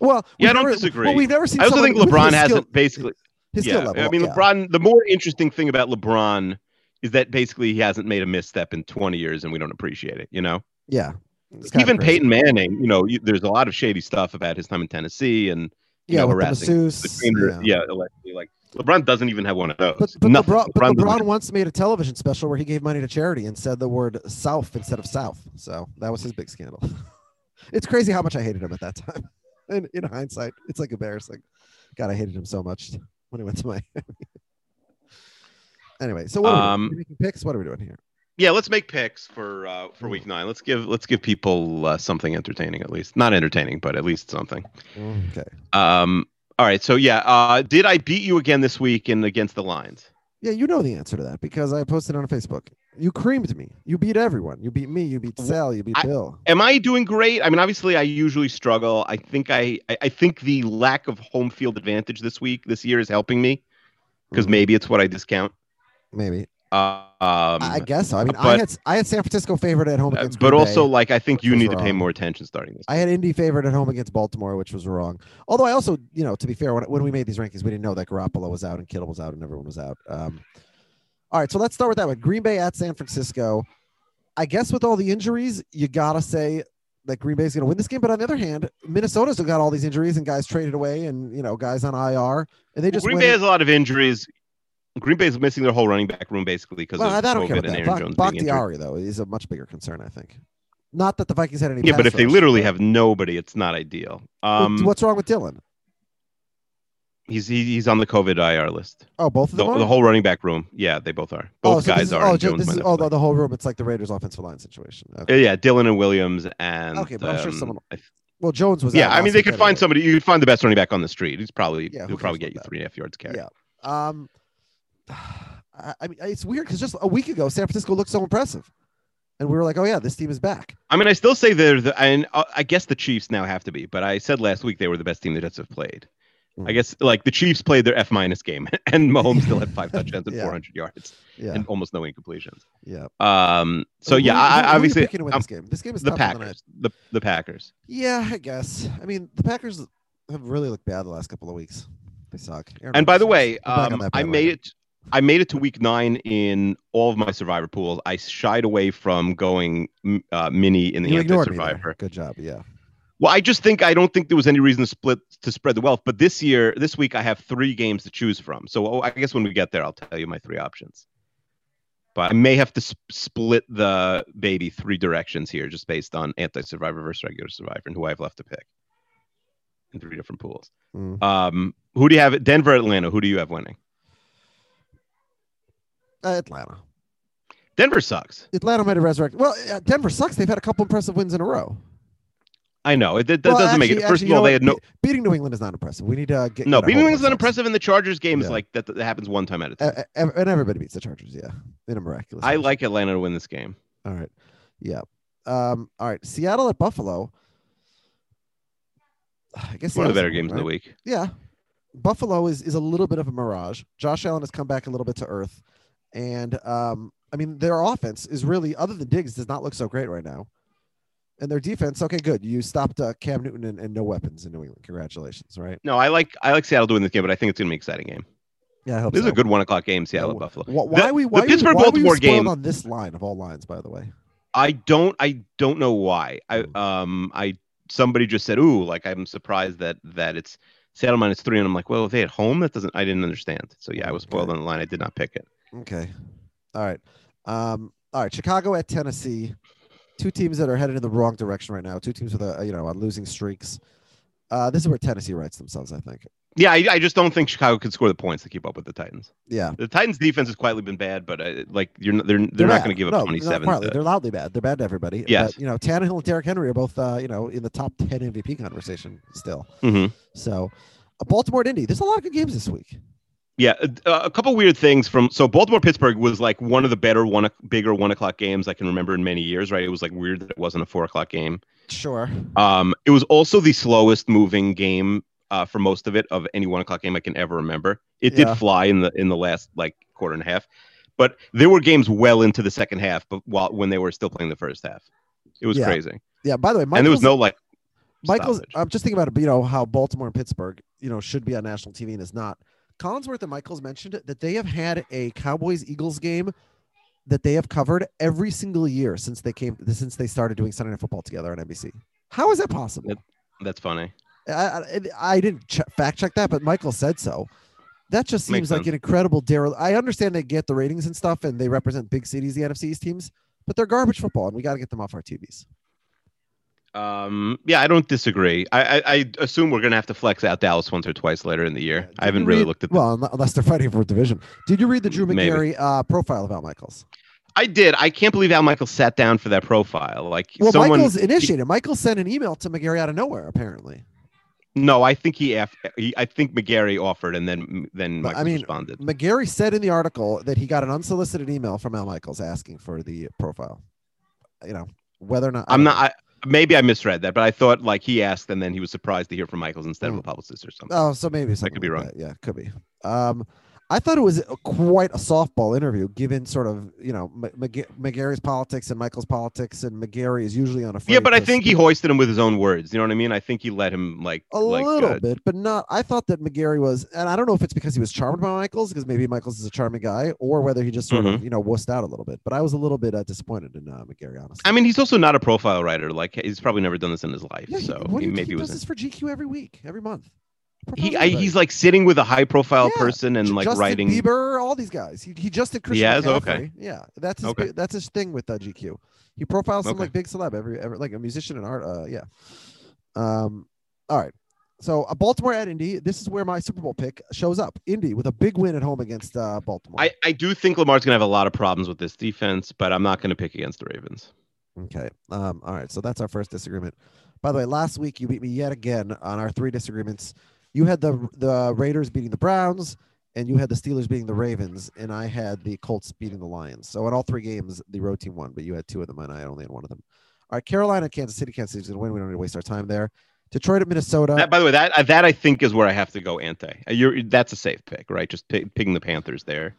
Well, Yeah, I don't never, disagree. Well, we've never seen. I also think LeBron hasn't skill- basically. his yeah, skill level. I mean, yeah. LeBron. The more interesting thing about LeBron is that basically he hasn't made a misstep in 20 years, and we don't appreciate it. You know, Yeah, even. Peyton Manning. You know, you, there's a lot of shady stuff about his time in Tennessee and you Yeah, know, the harassing masseuse, the trainer. yeah. Yeah, allegedly. Like LeBron doesn't even have one of those. But, but, LeBron, but LeBron LeBron once made a television special where he gave money to charity and said the word South instead of South. So that was his big scandal. <laughs> it's crazy how much I hated him at that time. <laughs> And in hindsight, it's like embarrassing. God, I hated him so much when he went to Miami. <laughs> anyway, so what are we? Um, making picks? What are we doing here? yeah, let's make picks for uh, Hmm. for week nine. Let's give let's give people uh, something entertaining at least. Not entertaining, but at least something. Okay. Um. All right. So yeah. Uh. Did I beat you again this week in against the lines? Yeah, you know the answer to that because I posted on Facebook. You creamed me. You beat everyone. You beat me. You beat Sal. You beat I- Bill. Am I doing great? I mean, obviously, I usually struggle. I think I, I, I think the lack of home field advantage this week, this year, is helping me because Mhm. maybe it's what I discount. Maybe. Um, I guess so. I mean, I had I had San Francisco favored at home uh, against but Green also, Bay. like, I think you need to pay more attention starting this. I had Indy favored at home against Baltimore, which was wrong. Although I also, you know, to be fair, when, when we made these rankings, we didn't know that Garoppolo was out and Kittle was out and everyone was out. Um, all right, so let's start with that one. Green Bay at San Francisco. I guess with all the injuries, you gotta say that Green Bay's gonna win this game. But on the other hand, Minnesota's got all these injuries and guys traded away and you know guys on IR, and they just Green Bay has a lot of injuries. Green Bay's missing their whole running back room basically because well, I don't care COVID about and that. Aaron Jones. Bakhtiari though is a much bigger concern, I think. Not that the Vikings had any. Yeah, but if they literally but- have nobody, it's not ideal. Um, what's wrong with Dillon? he's he's on the COVID IR list. Oh, both of The, them. are? the whole running back room. Yeah, they both are. Oh, Both so this guys is- are. Oh, Jones this is oh the, the whole room. It's like the Raiders' offensive line situation. Okay. Yeah, Dillon and Williams and Okay, but I'm sure um, someone- Well, Jones was. yeah, I mean they could find somebody. You could find the best running back on the street. He's probably Yeah, he'll probably get you about three and a half yards carry. Yeah. Um, I, I mean, it's weird because just a week ago, San Francisco looked so impressive, and we were like, "Oh yeah, this team is back." I mean, I still say they're the, and uh, I guess the Chiefs now have to be, but I said last week they were the best team the Jets have played. I Mm. guess like the Chiefs played their F minus game, <laughs> and Mahomes still had five <laughs> touchdowns and Yeah. 400 yards Yeah, and almost no incompletions. yeah. Um, so Who- yeah, who- I, who obviously to win um, this game. This game is the I- Packers, the the Packers. Yeah, I guess. I mean, the Packers have really looked bad the last couple of weeks. They suck. Aaron And by the way. I'm back on um, I made it. I made it to week nine in all of my Survivor pools. I shied away from going uh, mini in the You anti ignored me there. Survivor. Good job. Yeah. Well, I just think I don't think there was any reason to split to spread the wealth. But this year, this week, I have three games to choose from. So oh, I guess when we get there, I'll tell you my three options. But I may have to sp- split the baby three directions here, just based on anti-survivor versus regular survivor, and who I have left to pick in three different pools. Mm. Um, who do you have? Denver, Atlanta. Who do you have winning? Uh, Atlanta. Denver sucks. Atlanta might have resurrected. Well, uh, Denver sucks. They've had a couple impressive wins in a row. I know it, that Well, doesn't make it. First actually, of all, they had no beating New England is not impressive. We need to get no. Beating New of England's not impressive in the Chargers games. Yeah. Like that, that happens one time at a time. Uh, uh, and everybody beats the Chargers. Yeah, in a miraculous. I fashion. like Atlanta to win this game. All right. Yeah. Um. All right. Seattle at Buffalo. I guess One of the better games win, of the week. Yeah. Buffalo is is a little bit of a mirage. Josh Allen has come back a little bit to earth, and um, I mean their offense is really other than Diggs does not look so great right now, and their defense. Okay, good. You stopped uh, Cam Newton and, and no weapons in New England. Congratulations. Right. No, I like I like Seattle doing this game, but I think it's gonna be an exciting game. Yeah, I hope This is a good one o'clock game, Seattle Yeah, Buffalo. Wh- Why, The- we why you- Pittsburgh why were you Baltimore spoiled game- on this line of all lines? By the way. I don't I don't know why. I Hmm. um I somebody just said, ooh, like I'm surprised that that it's Seattle minus three, and I'm like, well, if they at home, that doesn't I didn't understand. So yeah, I was spoiled Okay. on the line. I did not pick it. Okay. All right. Um, all right. Chicago at Tennessee. Two teams that are headed in the wrong direction right now. Two teams with a you know on losing streaks. Uh, this is where Tennessee writes themselves, I think. Yeah, I, I just don't think Chicago could score the points to keep up with the Titans. Yeah. The Titans' defense has quietly been bad, but uh, like you're they're they're, They're not going to give up No, 27. partly. to- They're loudly bad. They're bad to everybody. Yes. But, you know, Tannehill and Derrick Henry are both, uh, you know, in the top 10 MVP conversation still. Mhm. So, uh, Baltimore and Indy. There's a lot of good games this week. Yeah, a, a couple weird things from so Baltimore Pittsburgh was like one of the better one bigger one o'clock games I can remember in many years. Right, it was like weird that it wasn't a four o'clock game. Sure. Um, it was also the slowest moving game uh, for most of it of any one o'clock game I can ever remember. It Yeah. did fly in the in the last like quarter and a half, but there were games well into the second half, but while when they were still playing the first half, it was Yeah. crazy, Yeah. By the way, and there was no like Michael's. stoppage. I'm just thinking about. You know how Baltimore and Pittsburgh, you know, should be on national TV and is not. Collinsworth and Michaels mentioned that they have had a Cowboys Eagles game that they have covered every single year since they came since they started doing Sunday Night Football together on NBC. How is that possible? that's funny. I, I, I didn't ch- fact check that, but Michael said so. That just Makes seems like sense. an incredible Daryl. I understand they get the ratings and stuff, and they represent big cities, the NFC's teams, but they're garbage football, and we got to get them off our TVs. Um, yeah, I don't disagree. I, I, I assume we're gonna have to flex out Dallas once or twice later in the year. Did I haven't you really looked at. The, Well, unless they're fighting for a division. Did you read the Drew Magary uh, profile about Michaels? I did. I can't believe Al Michaels sat down for that profile. Like Well, someone. Michaels initiated. Michaels sent an email to Magary out of nowhere, apparently. No, I think he, aff- he. I think Magary offered, and then then But, I mean, responded. Magary said in the article that he got an unsolicited email from Al Michaels asking for the profile. You know, whether or not I'm not. I, maybe I misread that, but I thought like he asked, and then he was surprised to hear from Michaels instead of Hmm. a publicist or something. Oh, so maybe something could be like wrong. that. Yeah, could be. Um, I thought it was a- quite a softball interview, given sort of you know McG- Magary's politics and Michael's politics, and Magary is usually unafraid. yeah, but I think he hoisted him with his own words. You know what I mean? I think he let him like a like little uh, bit, but not. I thought that Magary was, and I don't know if it's because he was charmed by Michaels, because maybe Michaels is a charming guy, or whether he just sort Mm-hmm. of you know wussed out a little bit. But I was a little bit uh, disappointed in uh, Magary, honestly. I mean, he's also not a profile writer. Like he's probably never done this in his life, yeah, he, so what he maybe he was. does this for GQ every week, every month. He, I, he's like sitting with a high profile Yeah, person and like Justin writing. Bieber, all these guys. He, he just did Christian? Okay. Yeah, that's his Okay. that's his thing with uh, GQ. He profiles some Okay. like big celeb every, every like a musician and art. Uh, yeah. Um. All right. So uh, Baltimore at Indy. This is where my Super Bowl pick shows up. Indy with a big win at home against uh, Baltimore. I, I do think Lamar's gonna have a lot of problems with this defense, but I'm not gonna pick against the Ravens. Okay. Um, all right. So that's our first disagreement. By the way, last week you beat me yet again on our three disagreements. You had the the Raiders beating the Browns, and you had the Steelers beating the Ravens, and I had the Colts beating the Lions. So in all three games, the road team won, but you had two of them, and I only had one of them. All right, Carolina, Kansas City, Kansas City's gonna win. We don't need to waste our time there. Detroit at Minnesota. That, by the way, that that I think is where I have to go anti. You're that's a safe pick, right? Just pick, picking the Panthers there.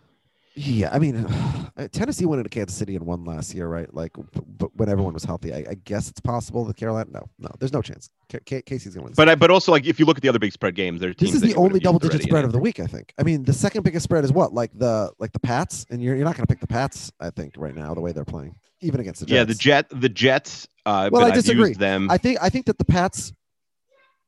Yeah, I mean, <sighs> uh, Tennessee went into Kansas City and won last year, right? Like, but when everyone was healthy, I, I guess it's possible that Carolina. No, no, there's no chance. K- K- Casey's gonna win. But I, but also like if you look at the other big spread games, there This is the only double digit spread of the week, I think. I mean, the second biggest spread is what? Like the like the Pats, and you're you're not going to pick the Pats, I think, right now the way they're playing, even against the Jets. Yeah, the Jet, the Jets. Uh, Well, but I I've disagree. them. I think I think that the Pats.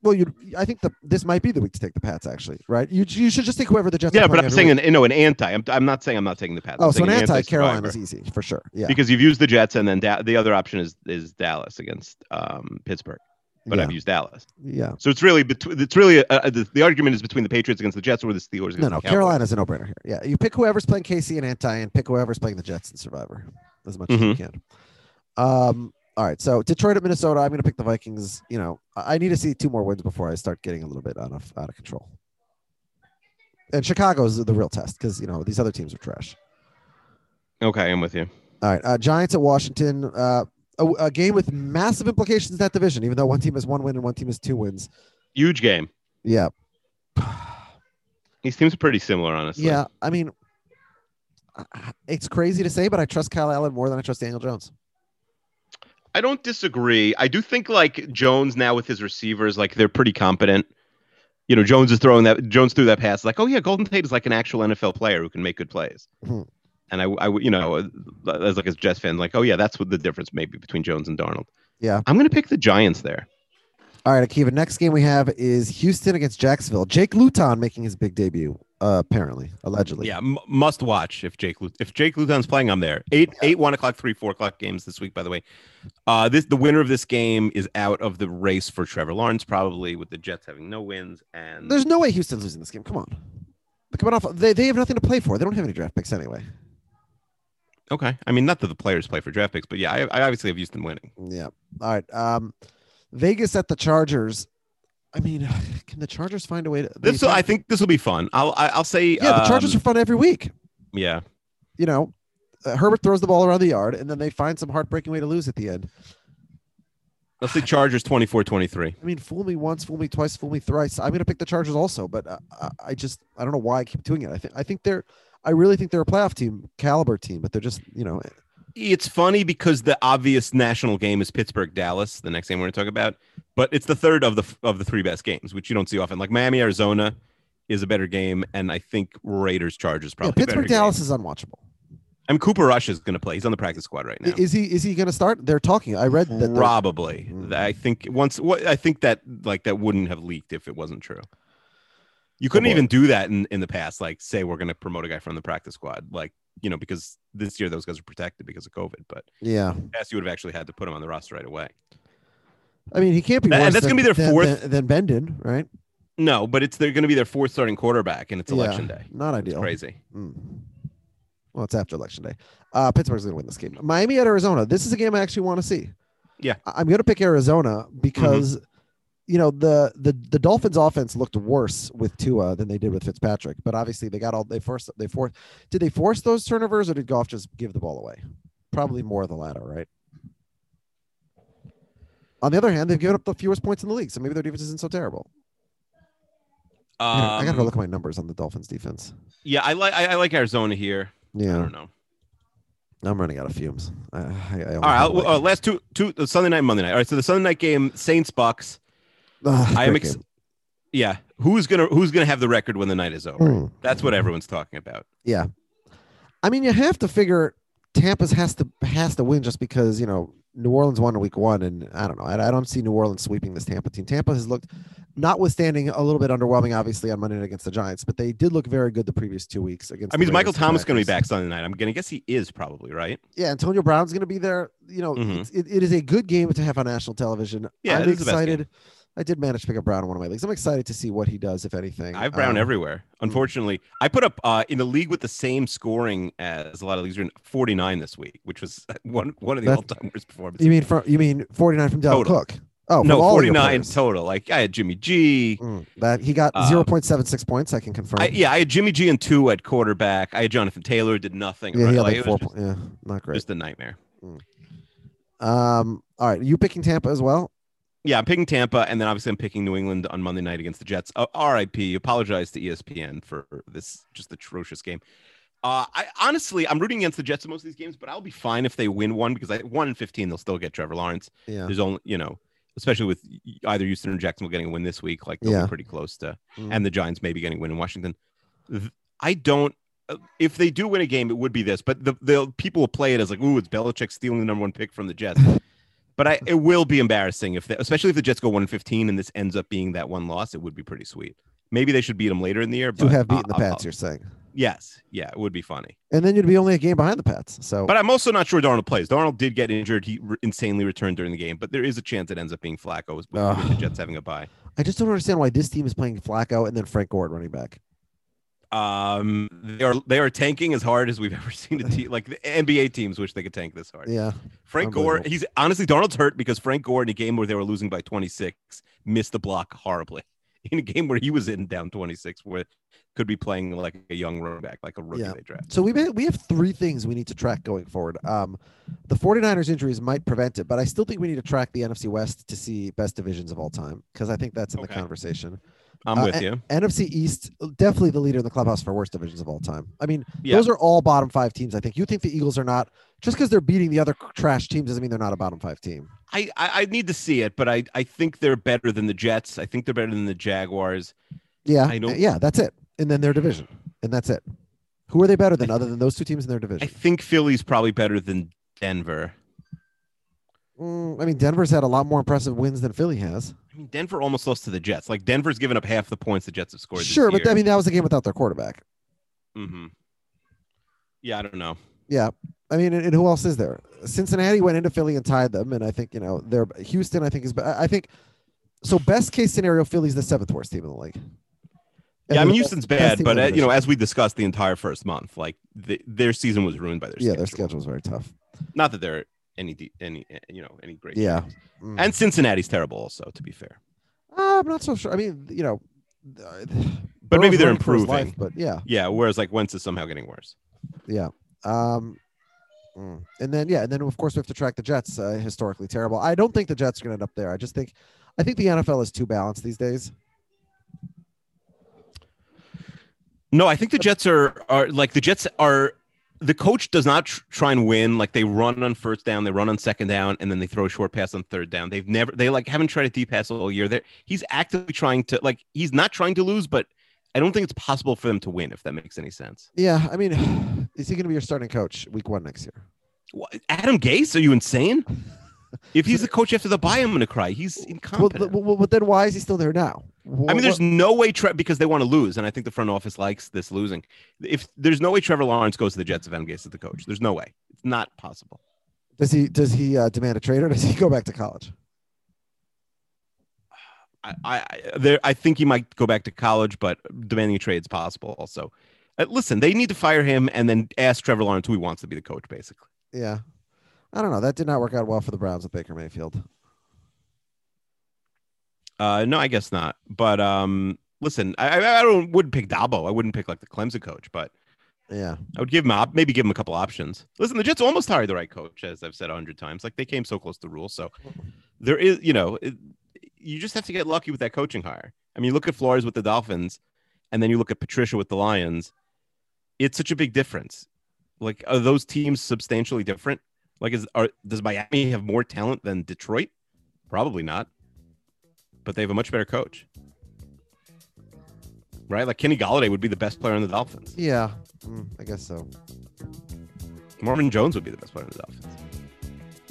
Well, you I think the this might be the week to take the Pats, actually, right? You you should just take whoever the Jets. yeah, are but I'm saying week. an, no, an anti. I'm, I'm not saying I'm not taking the Pats. I'm Oh, so an anti. Carolina is easy for sure. Yeah, because you've used the Jets, and then da- the other option is is Dallas against um, Pittsburgh. But yeah. I've used Dallas, yeah. so it's really between. It's really uh, the, the argument is between the Patriots against the Jets or the Steelers. Against No, no. Carolina's a no brainer here. Yeah, you pick whoever's playing KC and anti, and pick whoever's playing the Jets and Survivor as much as you Mhm. can. Um. All right, so Detroit at Minnesota. I'm going to pick the Vikings. You know, I need to see two more wins before I start getting a little bit out of out of control. And Chicago's the real test because you know these other teams are trash. Okay, I'm with you. All right, uh, Giants at Washington. Uh, a, a game with massive implications in that division, even though one team has one win and one team has two wins. Huge game. Yeah, These teams are pretty similar, honestly. yeah. I mean, it's crazy to say, but I trust Kyle Allen more than I trust Daniel Jones. I don't disagree. I do think like Jones now with his receivers, like they're pretty competent. You know, Jones is throwing that Jones threw that pass, like, oh yeah, Golden Tate is like an actual NFL player who can make good plays. Mhm. And I, I, you know, as like as Jets fan, like, oh yeah, that's what the difference maybe between Jones and Darnold. Yeah. I'm gonna pick the Giants there. All right, Akiva. Next game we have is Houston against Jacksonville. Jake Luton making his big debut, uh, apparently, allegedly. Yeah, m- must watch if Jake Lu- if Jake Luton's playing, I'm there. Eight eight one o'clock, three four o'clock games this week. By the way, uh, this the winner of this game is out of the race for Trevor Lawrence, probably with the Jets having no wins. And There's no way Houston's losing this game. Come on. They're coming off. They, they have nothing to play for. They don't have any draft picks anyway. okay, I mean, not that the players play for draft picks, but yeah, I, I obviously have Houston winning. Yeah. All right. Um, Vegas at the Chargers. I mean, <sighs> can the Chargers find a way to? This will, I think this will be fun. I'll I'll say Yeah, the Chargers um, are fun every week. yeah. You know, uh, Herbert throws the ball around the yard, and then they find some heartbreaking way to lose at the end. Let's say Chargers 24-23. I mean, fool me once, fool me twice, fool me thrice. I'm going to pick the Chargers also, but uh, I, I just I don't know why I keep doing it. I think I think they're I really think they're a playoff team, caliber team, but they're just you know It's funny because the obvious national game is Pittsburgh Dallas, the next game we're going to talk about, but it's the third of the of the three best games, which you don't see often. Like Miami Arizona is a better game, and I think Raiders Chargers probably better Pittsburgh game. Dallas is unwatchable. I mean, Cooper Rush is going to play. He's on the practice squad right now. Is he is he going to start? They're talking. I read that. Probably. Mm. I think once what I think that like that wouldn't have leaked if it wasn't true. You couldn't boy. even do that in, in the past, like say we're gonna promote a guy from the practice squad. Like, you know, because this year those guys are protected because of COVID. But Yeah, past you would have actually had to put him on the roster right away. I mean he can't be. That- and that's gonna be their than- fourth- than, than Bendon, right? No, but it's they're gonna be their fourth starting quarterback and it's election Yeah, day. Not It's ideal. crazy. Mm. Well, it's after election day. Uh, Pittsburgh's going to win this game. Miami at Arizona. This is a game I actually want to see. Yeah. I- I'm going to pick Arizona because, Mm-hmm. You know, the the the Dolphins' offense looked worse with Tua than they did with Fitzpatrick. But obviously, they got all they forced. They forced. Did they force those turnovers, or did Goff just give the ball away? Probably more of the latter, right? On the other hand, they've given up the fewest points in the league, so maybe their defense isn't so terrible. I gotta- I got to go Um, look at my numbers on the Dolphins' defense. Yeah, I like I, I like Arizona here. Yeah, I don't know. I'm running out of fumes. I, I, I All right, like- uh, last two two uh, Sunday night, Monday night. All right, so the Sunday night game, Saints Bucs. Ugh, <laughs> I am ex- Yeah, who's gonna who's gonna have the record when the night is over? Mm. That's what everyone's talking about. Yeah, I mean, you have to figure Tampa's has to has to win just because you know New Orleans won in week one, and I don't know. I, I don't see New Orleans sweeping this Tampa team. Tampa has looked, notwithstanding a little bit underwhelming, obviously on Monday night against the Giants, but they did look very good the previous two weeks against. I mean, Michael Thomas going to be back Sunday night? I'm gonna guess he is probably right. Yeah, Antonio Brown's going to be there. You know, Mhm. it's, it, it is a good game to have on national television. Yeah, I'm it is the best game. excited. I did manage to pick up Brown in one of my leagues. I'm excited to see what he does, if anything. I have Brown Um, everywhere. Unfortunately, I put up uh, in the league with the same scoring as a lot of leagues are in 49 this week, which was <laughs> one one of the all time worst performances. You mean from you mean 49 from Total. Cook? Oh, no, from all your 49 total. Like I had Jimmy G. Mm, that he got Um, 0.76 points. I can confirm. I, yeah, I had Jimmy G and Tua at quarterback. I had Jonathan Taylor did nothing. yeah, he had Like, like four. just, yeah, not great. just a nightmare. Um, all right, you picking Tampa as well? Yeah, I'm picking Tampa, and then obviously I'm picking New England on Monday night against the Jets. Uh, R.I.P. Apologize to ESPN for this just atrocious game. Uh, I honestly, I'm rooting against the Jets in most of these games, but I'll be fine if they win one because I one in 15 they'll still get Trevor Lawrence. Yeah. There's only you know, especially with either Houston or Jacksonville getting a win this week, like they'll Yeah. be pretty close to, Mm. and the Giants maybe getting a win in Washington. I don't. uh, If they do win a game, it would be this, but the, the people will play it as like, "Ooh, it's Belichick stealing the number one pick from the Jets." But I, it will be embarrassing if, they, especially if the Jets go one fifteen, and this ends up being that one loss. It would be pretty sweet. Maybe they should beat them later in the year. to have beaten the I'll- Pats, you're saying, yes, yeah, it would be funny. and then you'd be only a game behind the Pats. So, But I'm also not sure Darnold plays. Darnold did get injured. He re- insanely returned during the game, but there is a chance it ends up being Flacco with, with the Jets having a bye. I just don't understand why this team is playing Flacco and then Frank Gore running back. Um, they are they are tanking as hard as we've <laughs> ever seen a team. Like the NBA teams wish they could tank this hard. Yeah, Frank Gore, he's honestly Donald's hurt because Frank Gore in a game where they were losing by 26 missed the block horribly. <laughs> In a game where he was in down 26, where could be playing like a young running back, like a rookie Yeah. they draft. So we may, we have three things we need to track going forward. Um, the 49ers injuries might prevent it, but I still think we need to track the NFC West to see best divisions of all time because I think that's in the conversation. I'm Uh, with you. NFC East, definitely the leader in the clubhouse for worst divisions of all time. I mean, Yeah. those are all bottom five teams. I think you think the Eagles are not just because they're beating the other trash teams doesn't mean they're not a bottom five team. I, I I need to see it, but I I think they're better than the Jets. I think they're better than the Jaguars. Yeah, I don't- yeah, that's it. And then their division, and that's it. Who are they better than other than those two teams in their division? I think Philly's probably better than Denver. Mm, I mean, Denver's had a lot more impressive wins than Philly has. Mean, Denver almost lost to the Jets. Like Denver's given up half the points the Jets have scored. Sure, but I mean that was a game without their quarterback. hmm yeah, I don't know. Yeah, I mean, and, and who else is there? Cincinnati went into Philly and tied them, and I think you know they're Houston. I think is I I think so. Best case scenario, Philly's the seventh worst team in the league. And Yeah, I mean Houston's bad, but uh, you know, as we discussed the entire first month, like the, their season was ruined by their yeah, schedule. their schedule is very tough. Not that they're any any uh, you know any great. Yeah. Mm. and Cincinnati's terrible also. To be fair, Uh, I'm not so sure. I mean, you know, uh, But maybe they're running for his improving. life, but yeah, Yeah, whereas like Wentz is somehow getting worse. yeah. Um, mm. and then yeah, and then of course we have to track the Jets. Uh, historically terrible. I don't think the Jets are going to end up there. I just think, I think the NFL is too balanced these days. No, I think the Jets are are like the Jets are. The coach does not tr- try and win. Like they run on first down, they run on second down, and then they throw a short pass on third down. They've never they like haven't tried a deep pass all year. They're, he's actively trying to like he's not trying to lose, but I don't think it's possible for them to win if that makes any sense. Yeah, I mean, <sighs> is he going to be your starting coach week one next year? What, Adam Gase? Are you insane? If he's the coach after the bye, I'm going to cry. He's incompetent. well, but then why is he still there now? I mean, there's no way Tre- because they want to lose, and I think the front office likes this losing. If there's no way Trevor Lawrence goes to the Jets if Adam Gase is the coach, there's no way. It's not possible. does he does he uh, demand a trade or does he go back to college? I, I there I think he might go back to college, but demanding a trade is possible. Also, uh, listen, they need to fire him and then ask Trevor Lawrence who he wants to be the coach. Basically, Yeah, I don't know. That did not work out well for the Browns with Baker Mayfield. uh, no, I guess not. But um, listen, I, I don't wouldn't pick Dabo. I wouldn't pick like the Clemson coach, but Yeah, I would give him op- maybe give him a couple options. Listen, the Jets almost hired the right coach, as I've said a hundred times. Like they came so close to rule, so there is, you know, it, you just have to get lucky with that coaching hire. I mean, you look at Flores with the Dolphins, and then you look at Patricia with the Lions. It's such a big difference. Like, are those teams substantially different? Like, is are does Miami have more talent than Detroit? Probably not, but they have a much better coach. Right, like Kenny Golladay would be the best player on the Dolphins. yeah, mm, I guess so. Marvin Jones would be the best player in the Dolphins.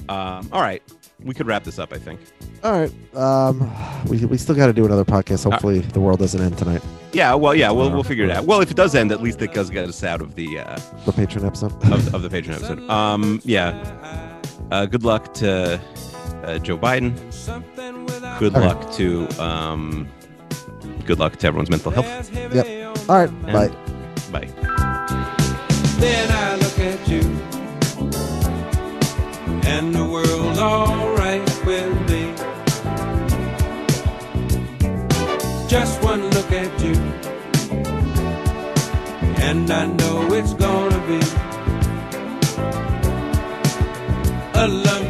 Um, all right, we could wrap this up. I think. All right, um, we we still got to do another podcast. Uh, Hopefully, the world doesn't end tonight. Yeah. Well, yeah. We'll we'll figure it out. Well, if it does end, at least it does get us out of the uh, The patron episode. of, of the patron episode. Um, yeah. Uh, good luck to uh, Joe Biden. Good Okay. luck to um, good luck to everyone's mental health. Yep. All right, And- bye. Bye. Then I look at you, and the world's alright with me. Just one look at you, and I know it's gonna be a lovely